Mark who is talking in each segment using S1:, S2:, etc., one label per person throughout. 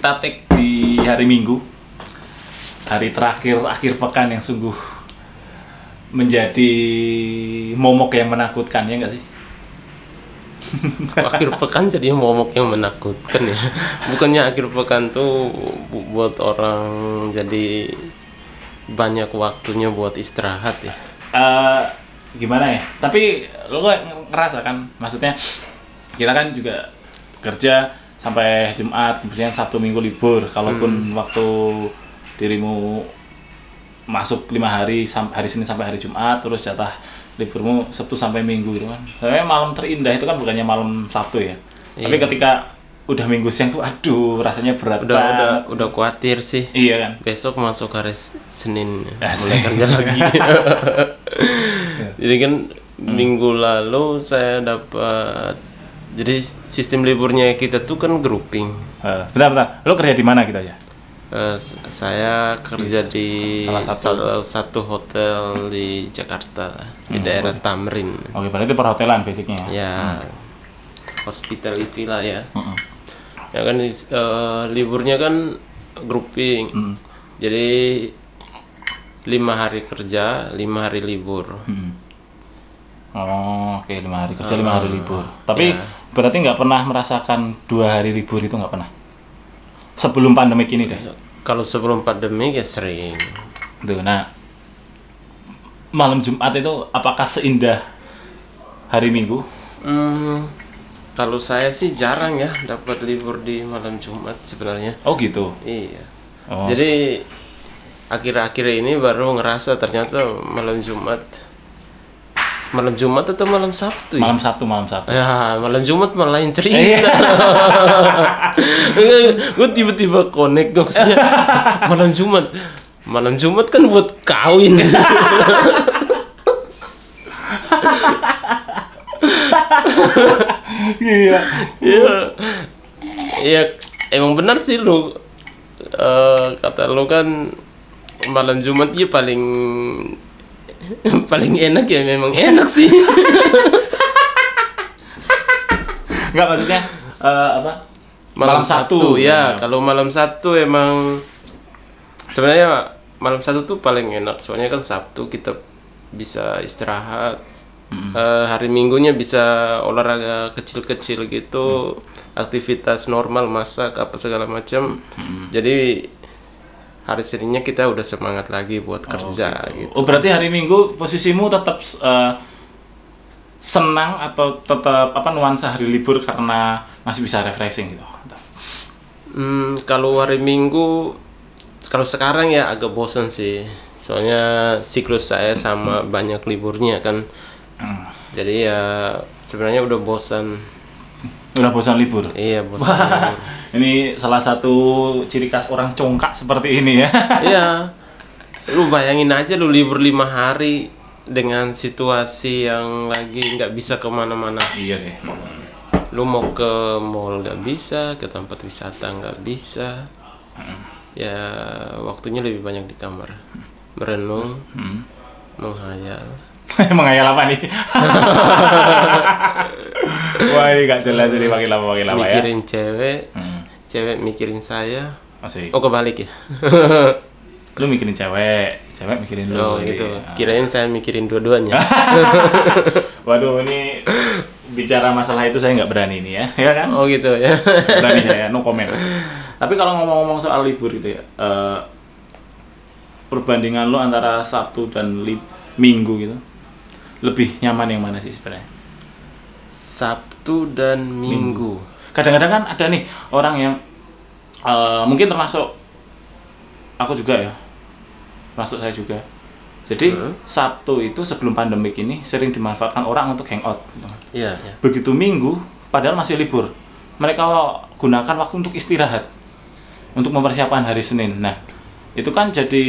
S1: Kita take di hari Minggu, hari terakhir akhir pekan yang sungguh menjadi momok yang menakutkan ya nggak sih?
S2: akhir pekan jadi momok yang menakutkan ya bukannya akhir pekan tuh bu- buat orang jadi banyak waktunya buat istirahat ya
S1: Eh, gimana ya? Tapi lo kok ngerasa kan, maksudnya kita kan juga kerja sampai Jumat, kemudian Sabtu Minggu libur. Kalaupun waktu dirimu masuk lima hari hari Senin sampai hari Jumat, terus jatah liburmu Sabtu sampai Minggu gitu kan. Sebenarnya malam terindah itu kan bukannya malam Sabtu ya. Tapi
S2: Iya.
S1: ketika udah Minggu siang tuh, aduh rasanya berat
S2: udah udah
S1: banget.
S2: udah khawatir sih
S1: Iya kan.
S2: besok masuk hari Senin
S1: Asik.
S2: mulai kerja lagi jadi kan minggu lalu saya dapat jadi sistem liburnya kita tuh kan grouping
S1: Eh, bentar bentar. Lo kerja di mana aja?
S2: Eh, s- saya kerja di
S1: salah satu-
S2: salah satu hotel di Jakarta di daerah Tamrin
S1: Oke, berarti perhotelan basicnya ya.
S2: ya hospitality lah ya
S1: Mm-mm.
S2: ya kan eh, liburnya kan grouping
S1: Mm.
S2: jadi lima hari kerja lima hari libur
S1: Hmm. Oh, oke lima hari kerja lima hari libur. Tapi
S2: ya.
S1: berarti nggak pernah merasakan dua hari libur itu nggak pernah. Sebelum pandemik ini deh.
S2: kalau sebelum pandemi ya sering
S1: Tuh, nah malam Jumat itu apakah seindah hari Minggu?
S2: Hmm, kalau saya sih jarang ya dapat libur di malam Jumat sebenarnya
S1: Oh gitu.
S2: iya
S1: Oh.
S2: jadi akhir-akhir ini baru ngerasa ternyata malam Jumat malam Jumat atau malam Sabtu ya?
S1: Malam Sabtu, malam Sabtu.
S2: Ya, malam Jumat malah lain cerita.
S1: Iya.
S2: gue tiba-tiba connect dong malam Jumat. Malam Jumat kan buat kawin.
S1: Iya.
S2: Iya. Iya, emang benar sih lu Eh, kata lu kan malam Jumat ya paling paling enak ya memang enak sih.
S1: Nggak maksudnya eh, apa?
S2: malam,
S1: Sabtu.
S2: satu ya kalau malam satu emang sebenarnya malam satu tuh paling enak soalnya kan sabtu kita bisa istirahat Eh, hari minggunya bisa olahraga kecil-kecil gitu aktivitas normal masak apa segala macam jadi hari seninnya kita udah semangat lagi buat kerja gitu
S1: Oh berarti hari Minggu posisimu tetap eh, senang atau tetap apa nuansa hari libur karena masih bisa refreshing gitu.
S2: Hmm, kalau hari Minggu, kalau sekarang ya agak bosan sih. Soalnya siklus saya sama banyak liburnya kan. Jadi ya sebenarnya udah bosan.
S1: Udah bosan libur.
S2: Iya bosan.
S1: Wah, ini salah satu ciri khas orang congkak seperti ini ya.
S2: Iya. Lu bayangin aja lu libur lima hari dengan situasi yang lagi nggak bisa ke mana-mana.
S1: iya sih.
S2: Lu mau ke mall nggak bisa, ke tempat wisata nggak bisa. Ya waktunya lebih banyak di kamar. Merenung,
S1: Hmm.
S2: menghayal.
S1: Menghayal apa nih? Wah ini gak jelas ini makin lama makin lama ya.
S2: mikirin cewek,
S1: Hmm.
S2: cewek mikirin saya.
S1: Masih.
S2: Oh kebalik ya?
S1: Lu mikirin cewek, cewek mikirin lu.
S2: Oh
S1: jadi,
S2: gitu.
S1: ah.
S2: Kirain saya mikirin dua-duanya.
S1: Waduh ini bicara masalah itu saya nggak berani nih ya, ya kan?
S2: Oh gitu ya.
S1: berani saya no comment tapi kalau ngomong-ngomong soal libur gitu ya eh, perbandingan lo antara Sabtu dan lib Minggu gitu lebih nyaman yang mana sih sebenarnya
S2: Sabtu dan Minggu.
S1: kadang-kadang kan ada nih orang yang eh, mungkin termasuk aku juga ya masuk saya juga jadi
S2: Hmm.
S1: Sabtu itu sebelum pandemik ini sering dimanfaatkan orang untuk hangout gitu.
S2: Iya, iya.
S1: begitu Minggu padahal masih libur mereka gunakan waktu untuk istirahat untuk mempersiapkan hari Senin nah itu kan jadi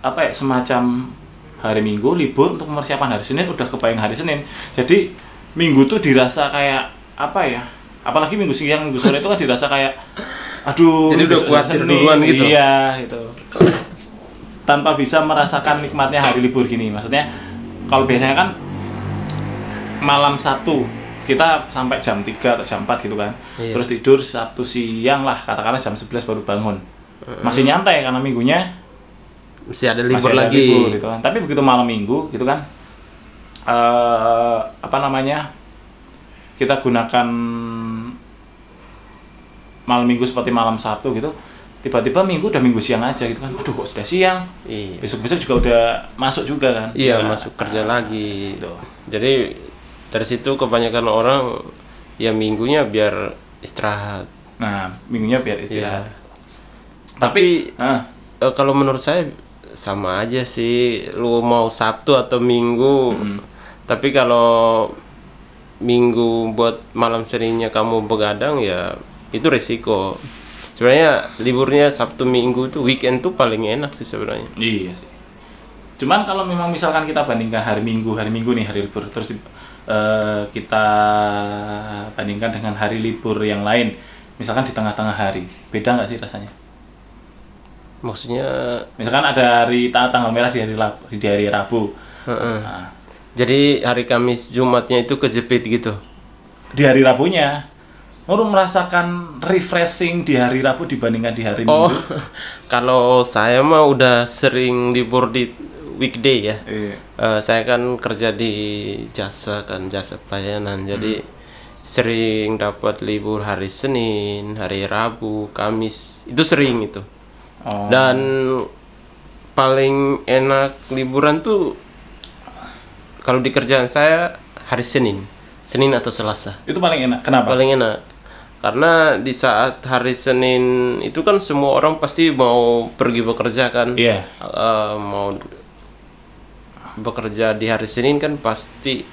S1: apa ya semacam hari Minggu libur untuk mempersiapkan hari Senin udah kebayang hari Senin jadi Minggu tuh dirasa kayak apa ya apalagi Minggu siang Minggu sore itu kan dirasa kayak aduh
S2: Jadi udah
S1: Senin.
S2: duluan gitu?
S1: iya gitu tanpa bisa merasakan nikmatnya hari libur gini maksudnya kalau biasanya kan malam satu kita sampai jam 3 atau jam 4 gitu kan
S2: Iya.
S1: terus tidur Sabtu siang lah katakanlah jam 11 baru bangun masih nyantai karena minggunya
S2: Mesti ada libur
S1: masih ada
S2: lagi.
S1: libur gitu kan tapi begitu malam minggu gitu kan eh apa namanya kita gunakan malam minggu seperti malam Sabtu gitu tiba-tiba minggu udah minggu siang aja gitu kan aduh kok sudah siang
S2: Iya.
S1: besok-besok juga udah masuk juga kan
S2: Iya,
S1: Ya,
S2: masuk kerja lagi.
S1: gitu.
S2: Jadi dari situ kebanyakan orang ya minggunya biar istirahat.
S1: nah minggunya biar
S2: Iya.
S1: istirahat
S2: Tapi
S1: ah
S2: eh, kalau menurut saya sama aja sih lu mau Sabtu atau Minggu. Tapi kalau Minggu buat malam seringnya kamu begadang ya itu resiko. Sebenarnya liburnya Sabtu Minggu tuh weekend tuh paling enak sih sebenarnya.
S1: Iya sih. Cuman kalau memang misalkan kita bandingkan hari Minggu, hari Minggu nih hari libur, terus di- eh, kita bandingkan dengan hari libur yang lain, misalkan di tengah-tengah hari, beda nggak sih rasanya?
S2: Maksudnya
S1: Misalkan ada hari ta- tanggal merah di hari Rabu, di hari Rabu.
S2: heeh.
S1: Nah,
S2: Jadi hari Kamis Jumatnya itu kejepit gitu.
S1: di hari Rabunya, Nurul merasakan refreshing di hari Rabu dibandingkan di hari
S2: Oh,
S1: Minggu.
S2: kalau saya mah udah sering libur di weekday ya.
S1: Iya.
S2: Eh, saya kan kerja di jasa kan jasa pelayanan, jadi sering dapat libur hari Senin, hari Rabu, Kamis itu sering itu.
S1: Oh.
S2: Dan paling enak liburan tuh kalau di kerjaan saya hari Senin, Senin atau Selasa
S1: Itu paling enak. Kenapa?
S2: paling enak karena di saat hari Senin itu kan semua orang pasti mau pergi bekerja kan
S1: Iya.
S2: Eh, mau bekerja di hari Senin kan pasti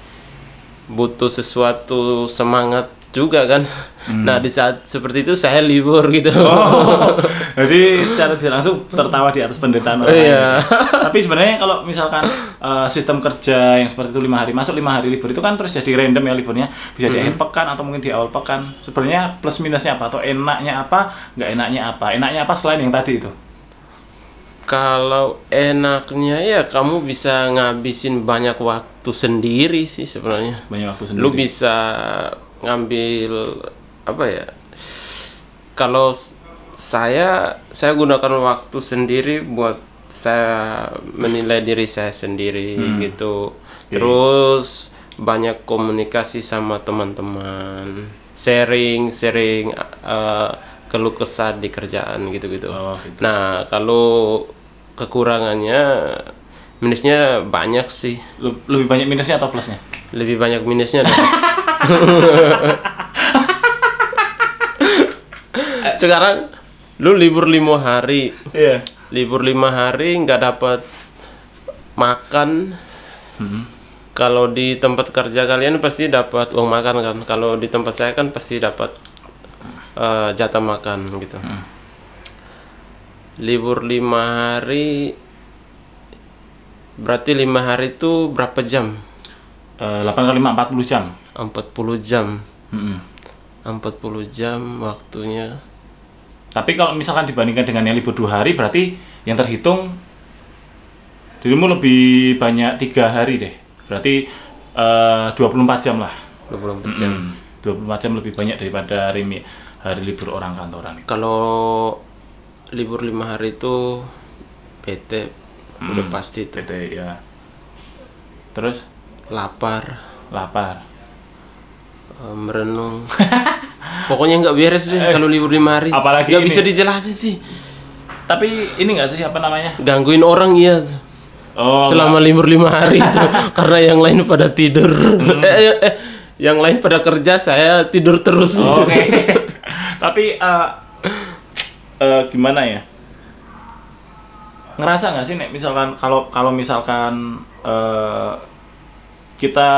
S2: butuh sesuatu semangat juga kan nah di saat seperti itu saya libur gitu
S1: Oh, jadi secara tidak langsung tertawa di atas penderitaan orang lain.
S2: Iya.
S1: Tapi sebenarnya kalau misalkan eh, sistem kerja yang seperti itu lima hari masuk lima hari libur itu kan terus jadi random ya liburnya bisa di akhir pekan atau mungkin di awal pekan. Sebenarnya plus minusnya apa atau enaknya apa, nggak enaknya apa? Enaknya apa selain yang tadi itu?
S2: kalau enaknya ya kamu bisa ngabisin banyak waktu sendiri sih sebenarnya
S1: Banyak waktu sendiri.
S2: lu bisa ngambil apa ya kalau saya saya gunakan waktu sendiri buat saya menilai diri saya sendiri gitu terus banyak komunikasi sama teman-teman sharing sharing eh, keluh kesah di kerjaan gitu-gitu
S1: Oh, gitu.
S2: nah kalau kekurangannya minusnya banyak sih
S1: Le- lebih banyak minusnya atau plusnya?
S2: lebih banyak minusnya. sekarang lu libur lima hari.
S1: Iya.
S2: libur lima hari nggak dapat makan. Kalau di tempat kerja kalian pasti dapat uang makan kan? Kalau di tempat saya kan pasti dapat eh, jatah makan gitu. Libur lima hari berarti lima hari itu berapa jam
S1: Eh, 8 kali 5 40 jam.
S2: 40 jam
S1: Mm-mm.
S2: 40 jam waktunya
S1: Tapi kalau misalkan dibandingkan dengan yang libur dua hari, berarti yang terhitung dirimu lebih banyak tiga hari deh. Berarti eh 24 jam lah.
S2: 24 jam
S1: Hmm, 24 jam lebih banyak daripada hari, hari libur orang kantoran.
S2: kalau libur lima hari itu PT udah pasti itu
S1: PT ya. Terus
S2: lapar.
S1: Lapar.
S2: eh, merenung. Pokoknya nggak beres deh kalau libur lima hari
S1: Apalagi
S2: nggak bisa dijelasin sih.
S1: Tapi ini enggak sih apa namanya?
S2: gangguin orang iya.
S1: Oh,
S2: selama libur lima hari itu. Karena yang lain pada tidur. Eh, eh, eh, yang lain pada kerja saya tidur terus.
S1: Oh, Oke. Tapi eh eh, gimana ya? Ngerasa nggak sih nek misalkan kalau kalau misalkan eh, kita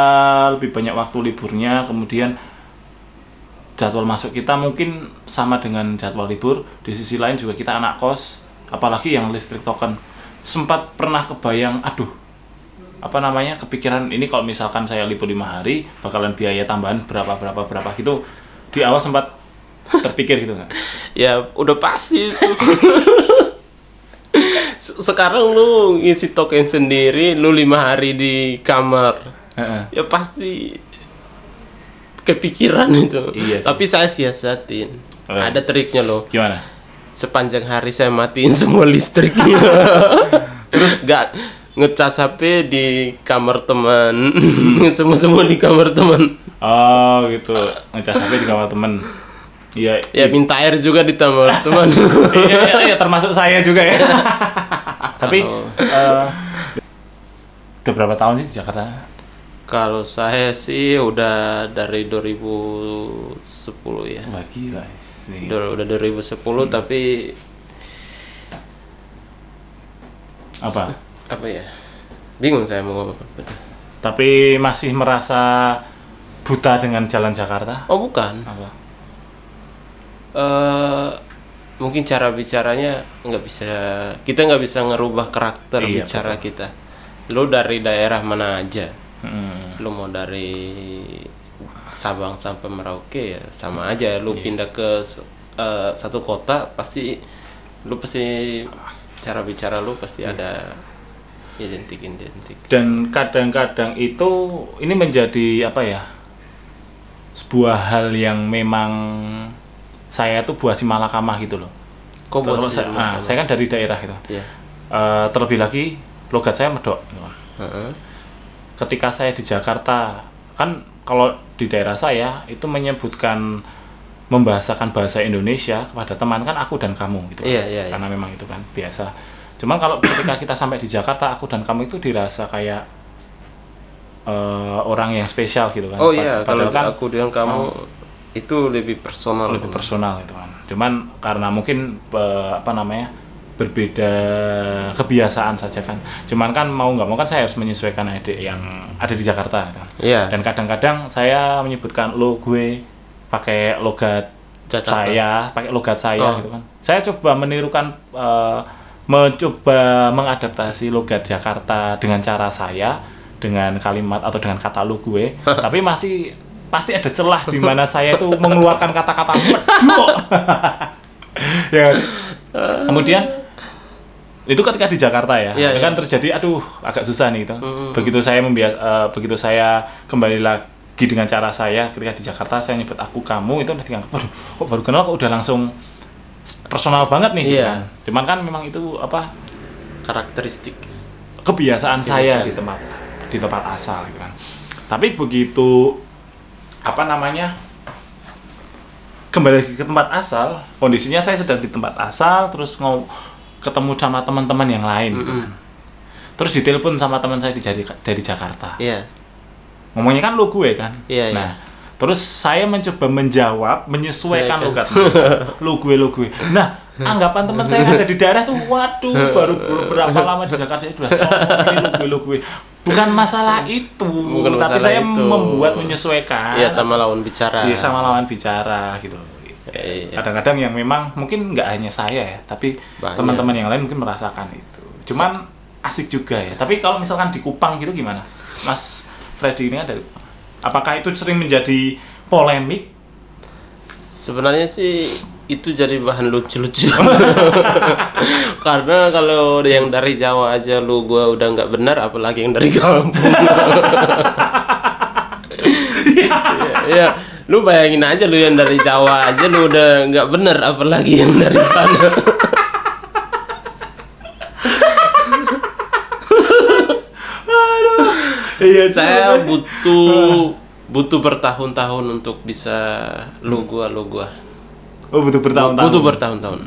S1: lebih banyak waktu liburnya, kemudian jadwal masuk kita mungkin sama dengan jadwal libur. Di sisi lain juga kita anak kos, apalagi yang listrik token. Sempat pernah kebayang, aduh, apa namanya kepikiran ini kalau misalkan saya libur lima hari bakalan biaya tambahan berapa berapa berapa gitu di awal sempat terpikir gitu nggak?
S2: ya udah pasti itu Se- sekarang lu ngisi token sendiri lu lima hari di kamar
S1: Heeh.
S2: ya pasti kepikiran itu.
S1: Iya sih.
S2: Tapi saya siasatin.
S1: Oh.
S2: Ada triknya loh.
S1: Gimana?
S2: Sepanjang hari saya matiin semua listriknya. Terus nggak ngecas HP di kamar teman. semua semua di kamar teman.
S1: Oh gitu, ngecas HP di kamar temen. Iya,
S2: Ya minta air juga di kamar teman.
S1: iya, iya, iya, termasuk saya juga ya. Tapi eh, udah berapa tahun sih di Jakarta?
S2: Kalau saya sih udah dari 2010 ya.
S1: Wah gila sih.
S2: Udah, udah 2010 tapi
S1: Apa?
S2: apa ya? Bingung saya mau ngomong apa.
S1: Tapi masih merasa buta dengan jalan Jakarta?
S2: Oh bukan.
S1: Apa?
S2: eh mungkin cara bicaranya nggak bisa kita nggak bisa ngerubah karakter
S1: Iya,
S2: bicara kita. Lu dari daerah mana aja?
S1: Hmm.
S2: Lu mau dari Sabang sampai Merauke ya sama aja. Lu pindah ke eh, satu kota pasti lu pasti cara bicara lu pasti ada identik identik.
S1: Dan kadang-kadang itu ini menjadi apa ya? Sebuah hal yang memang saya tuh buah si malakamah gitu loh.
S2: Kok bos
S1: saya, ah, saya kan dari daerah gitu.
S2: Ya.
S1: Eh, terlebih lagi logat saya medok. gitu.
S2: Heeh.
S1: Ketika saya di Jakarta, kan kalau di daerah saya itu menyebutkan membahasakan bahasa Indonesia kepada teman kan aku dan kamu gitu. kan.
S2: Iya, iya, iya.
S1: Karena memang itu kan biasa. Cuman kalau ketika kita sampai di Jakarta, aku dan kamu itu dirasa kayak eh, orang yang spesial gitu kan.
S2: Oh iya, kalau
S1: padahal kan
S2: aku dengan kamu itu lebih personal.
S1: lebih personal itu kan. Cuman karena mungkin eh, apa namanya berbeda kebiasaan saja kan. Cuman kan mau nggak mau kan saya harus menyesuaikan adik yang ada di Jakarta. kan.
S2: Iya.
S1: Dan kadang-kadang saya menyebutkan lo gue pakai logat
S2: Jakarta.
S1: saya, pakai logat saya
S2: Oh.
S1: gitu kan. Saya coba menirukan eh, mencoba mengadaptasi logat Jakarta dengan cara saya dengan kalimat atau dengan kata lu gue, tapi masih pasti ada celah di mana saya itu mengeluarkan kata-kata medok. ya. Kemudian itu ketika di Jakarta ya,
S2: Iya,
S1: itu kan
S2: iya.
S1: terjadi aduh agak susah nih itu. Begitu saya membias eh, begitu saya kembali lagi dengan cara saya ketika di Jakarta saya nyebut aku kamu itu udah dianggap waduh kok baru kenal kok udah langsung personal banget nih gitu
S2: Iya.
S1: kan. Cuman kan memang itu apa
S2: Karakteristik.
S1: kebiasaan saya
S2: Kebiasaan.
S1: di tempat di tempat asal gitu kan. Tapi begitu apa namanya kembali ke tempat asal, kondisinya saya sedang di tempat asal, terus mau ketemu sama teman-teman yang lain gitu kan. Terus ditelepon sama teman saya di dari, dari Jakarta.
S2: Iya.
S1: Ngomongnya kan lu gue kan.
S2: Iya,
S1: nah, terus saya mencoba menjawab, menyesuaikan
S2: Iya,
S1: logat lu gue lu gue. Nah, anggapan teman saya yang ada di daerah tuh waduh baru beberapa lama di Jakarta itu udah sombong ini lu gue lu gue. Bukan masalah itu,
S2: Bukan
S1: tapi
S2: masalah
S1: saya
S2: itu.
S1: membuat menyesuaikan.
S2: Iya sama lawan bicara.
S1: Iya, sama lawan bicara gitu.
S2: Iya.
S1: Kadang-kadang yang memang mungkin nggak hanya saya ya, tapi teman-teman yang lain mungkin merasakan itu. Cuman asik juga ya. Tapi kalau misalkan di Kupang gitu gimana, Mas Freddy ini Kupang. Apakah itu sering menjadi polemik?
S2: Sebenarnya sih itu jadi bahan lucu-lucu. Karena kalau yang dari Jawa aja lu gua udah nggak benar, apalagi yang dari kampung. Iya, lu bayangin aja lu yang dari Jawa aja lu udah nggak benar, apalagi yang dari sana.
S1: Iya,
S2: Saya butuh butuh bertahun-tahun untuk bisa lu gua lu gua.
S1: Oh, butuh bertahun-tahun.
S2: Butuh bertahun-tahun.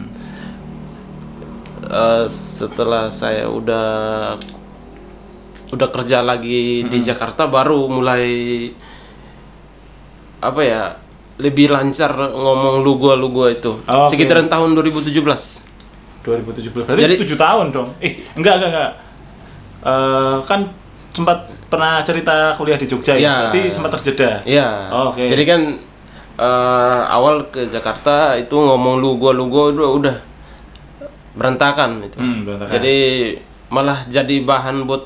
S2: Eh, setelah saya udah udah kerja lagi di Jakarta baru mulai apa ya lebih lancar ngomong lu gua lu gua itu
S1: Oh, oke.
S2: sekitaran tahun 2017
S1: 2017. Berarti
S2: Jadi-
S1: 7 tahun dong. Eh, enggak, enggak, enggak. Eh, kan sempat pernah cerita kuliah di Jogja ya.
S2: Iya.
S1: Berarti sempat terjeda.
S2: Iya.
S1: Oh, oke.
S2: Jadi kan eh, awal ke Jakarta itu ngomong lu gua lu gua udah, udah berantakan itu.
S1: Hmm, berantakan.
S2: Jadi malah jadi bahan buat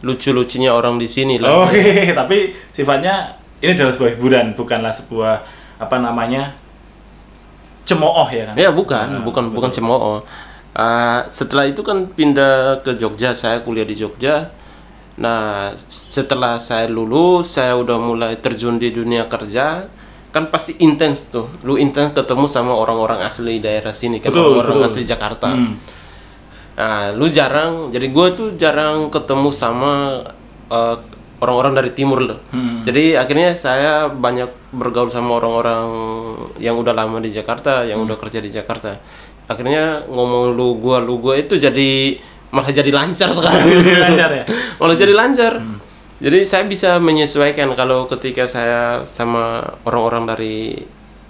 S2: lucu-lucunya orang di sini lah.
S1: Oke, tapi sifatnya ini adalah sebuah hiburan, bukanlah sebuah apa namanya cemooh ya kan?
S2: Ya bukan,
S1: Nah,
S2: bukan bukan cemooh. Ah, setelah itu kan pindah ke Jogja, saya kuliah di Jogja. Nah, setelah saya lulus, saya udah mulai terjun di dunia kerja. Kan pasti intens tuh. Lu intens ketemu sama orang-orang asli daerah sini kan,
S1: Betul,
S2: orang
S1: betul.
S2: asli Jakarta.
S1: Hmm.
S2: Nah, lu jarang, jadi gue tuh jarang ketemu sama eh, orang-orang dari timur loh.
S1: Hmm.
S2: Jadi akhirnya saya banyak bergaul sama orang-orang yang udah lama di Jakarta, yang udah kerja di Jakarta. Akhirnya ngomong lu gua lu gua itu jadi malah jadi lancar sekarang.
S1: Jadi lancar ya?
S2: malah jadi lancar. Jadi saya bisa menyesuaikan kalau ketika saya sama orang-orang dari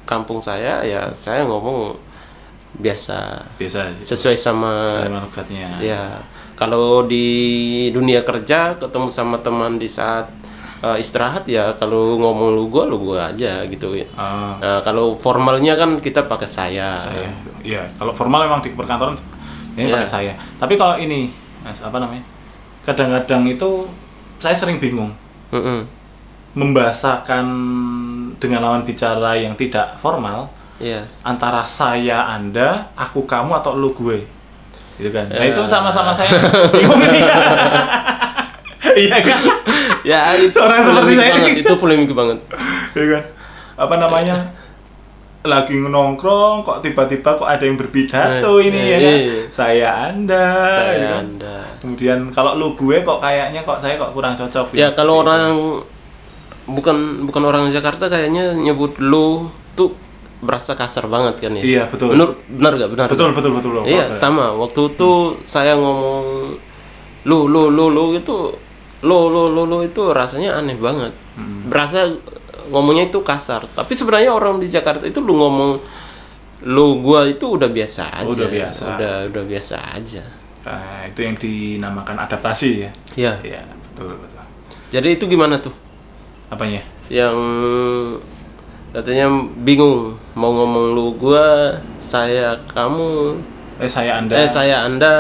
S2: kampung saya ya saya ngomong biasa
S1: Biasa sih.
S2: sesuai sama
S1: logatnya.
S2: Ya, kalau di dunia kerja ketemu sama teman di saat uh, istirahat ya kalau ngomong lu gua lu gua aja gitu ya.
S1: Oh,
S2: Nah, kalau formalnya kan kita pakai saya.
S1: saya. Iya, kalau formal memang di perkantoran ini
S2: Iya.
S1: pakai saya. Tapi kalau ini, Mas, apa namanya? Kadang-kadang itu saya sering bingung
S2: Mm-mm.
S1: membahasakan dengan lawan bicara yang tidak formal
S2: Iya.
S1: antara saya anda aku kamu atau lu gue gitu kan nah itu
S2: Eh.
S1: sama-sama saya bingung ini iya kan
S2: Ya, itu
S1: Orang seperti saya
S2: banget, itu polemik banget.
S1: iya kan apa namanya lagi nongkrong kok tiba-tiba kok ada yang berpidato
S2: Eh,
S1: ini
S2: eh,
S1: ya kan
S2: iya.
S1: saya anda
S2: Saya
S1: gitu kan.
S2: Anda.
S1: kemudian kalau lu gue kok kayaknya kok saya kok kurang cocok
S2: Ya
S1: gitu.
S2: kalau orang bukan bukan orang Jakarta kayaknya nyebut lu tuh berasa kasar banget kan ya.
S1: iya betul
S2: Benar benar gak? Benar.
S1: betul betul betul loh
S2: Iya, sama. Waktu itu saya ngomong lu lu lu lu itu lu lu lu lu itu rasanya aneh banget.
S1: Hmm.
S2: Berasa ngomongnya itu kasar. Tapi sebenarnya orang di Jakarta itu lu ngomong lu gua itu udah biasa aja.
S1: Udah biasa.
S2: Udah udah biasa aja.
S1: Nah, itu yang dinamakan adaptasi ya
S2: Iya.
S1: iya betul betul
S2: Jadi itu gimana tuh?
S1: apanya
S2: Yang katanya bingung mau ngomong lu gua, saya kamu,
S1: eh saya anda
S2: eh saya Anda,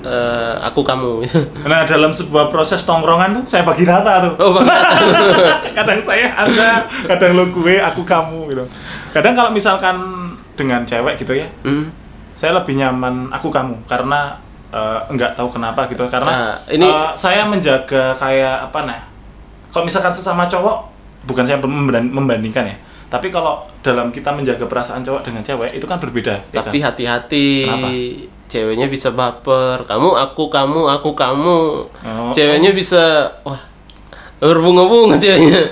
S2: eh, aku kamu.
S1: Nah dalam sebuah proses tongkrongan tuh saya bagi rata tuh.
S2: oh, Bang.
S1: kadang saya anda, kadang lo gue, aku kamu gitu. Kadang kalau misalkan dengan cewek gitu ya,
S2: Hmm.
S1: saya lebih nyaman aku kamu karena eh, nggak tahu kenapa gitu. Karena
S2: Nah, ini-
S1: eh, saya menjaga kayak apa nah? Kalau misalkan sesama cowok, bukan saya memban- membandingkan ya. Tapi kalau dalam kita menjaga perasaan cowok dengan cewek itu kan berbeda. ya
S2: Tapi
S1: kan?
S2: hati-hati.
S1: Kenapa?
S2: Ceweknya bisa baper. Kamu, aku, kamu, aku, kamu.
S1: Oh,
S2: Ceweknya bisa wah berbunga-bunga ceweknya.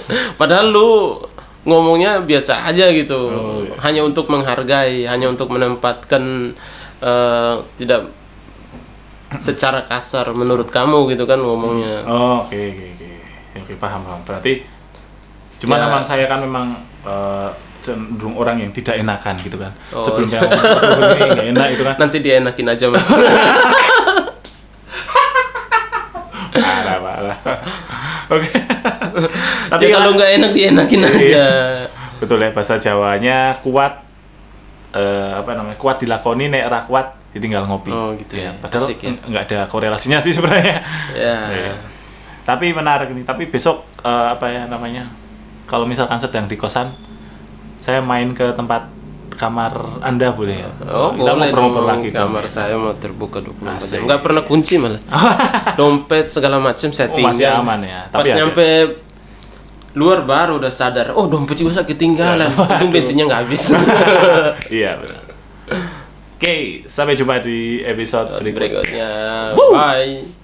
S2: Padahal lu ngomongnya biasa aja gitu.
S1: Oh, iya.
S2: Hanya untuk menghargai, hanya untuk menempatkan eh, tidak secara kasar menurut kamu gitu kan ngomongnya.
S1: Oh, oke oke oke. Oke, paham paham. Berarti cuma
S2: Ya.
S1: memang saya kan memang eh, cenderung orang yang tidak enakan gitu kan.
S2: Oh,
S1: Sebelum saya ngomong "Aduh, ini nggak enak itu kan.
S2: Nanti dienakin aja mas.
S1: Parah parah. Oke. Tapi
S2: ya kalau nggak enak dienakin
S1: Iya.
S2: aja.
S1: betul ya bahasa Jawanya kuat eh, apa namanya? Kuat dilakoni nek ra kuat ditinggal ngopi.
S2: Oh, gitu ya.
S1: Padahal
S2: Asik ya.
S1: nggak ada korelasinya sih sebenarnya.
S2: Ya.
S1: Iya. Tapi menarik nih. Tapi besok eh, apa ya namanya? Kalau misalkan sedang di kosan, saya main ke tempat kamar Anda boleh ya?
S2: Oh,
S1: Kita
S2: boleh dong.
S1: lagi dong.
S2: Kamar saya mau terbuka 24
S1: Asik.
S2: jam. Nggak pernah kunci malah. Dompet segala macam saya
S1: Oh,
S2: tinggal.
S1: masih aman ya.
S2: Pas
S1: Tapi ada.
S2: nyampe luar baru udah sadar. Oh, dompet juga saya ketinggalan. Untung bensinnya nggak habis.
S1: Iya benar. Oke, sampai jumpa di episode berikutnya.
S2: Berikutnya. Bye.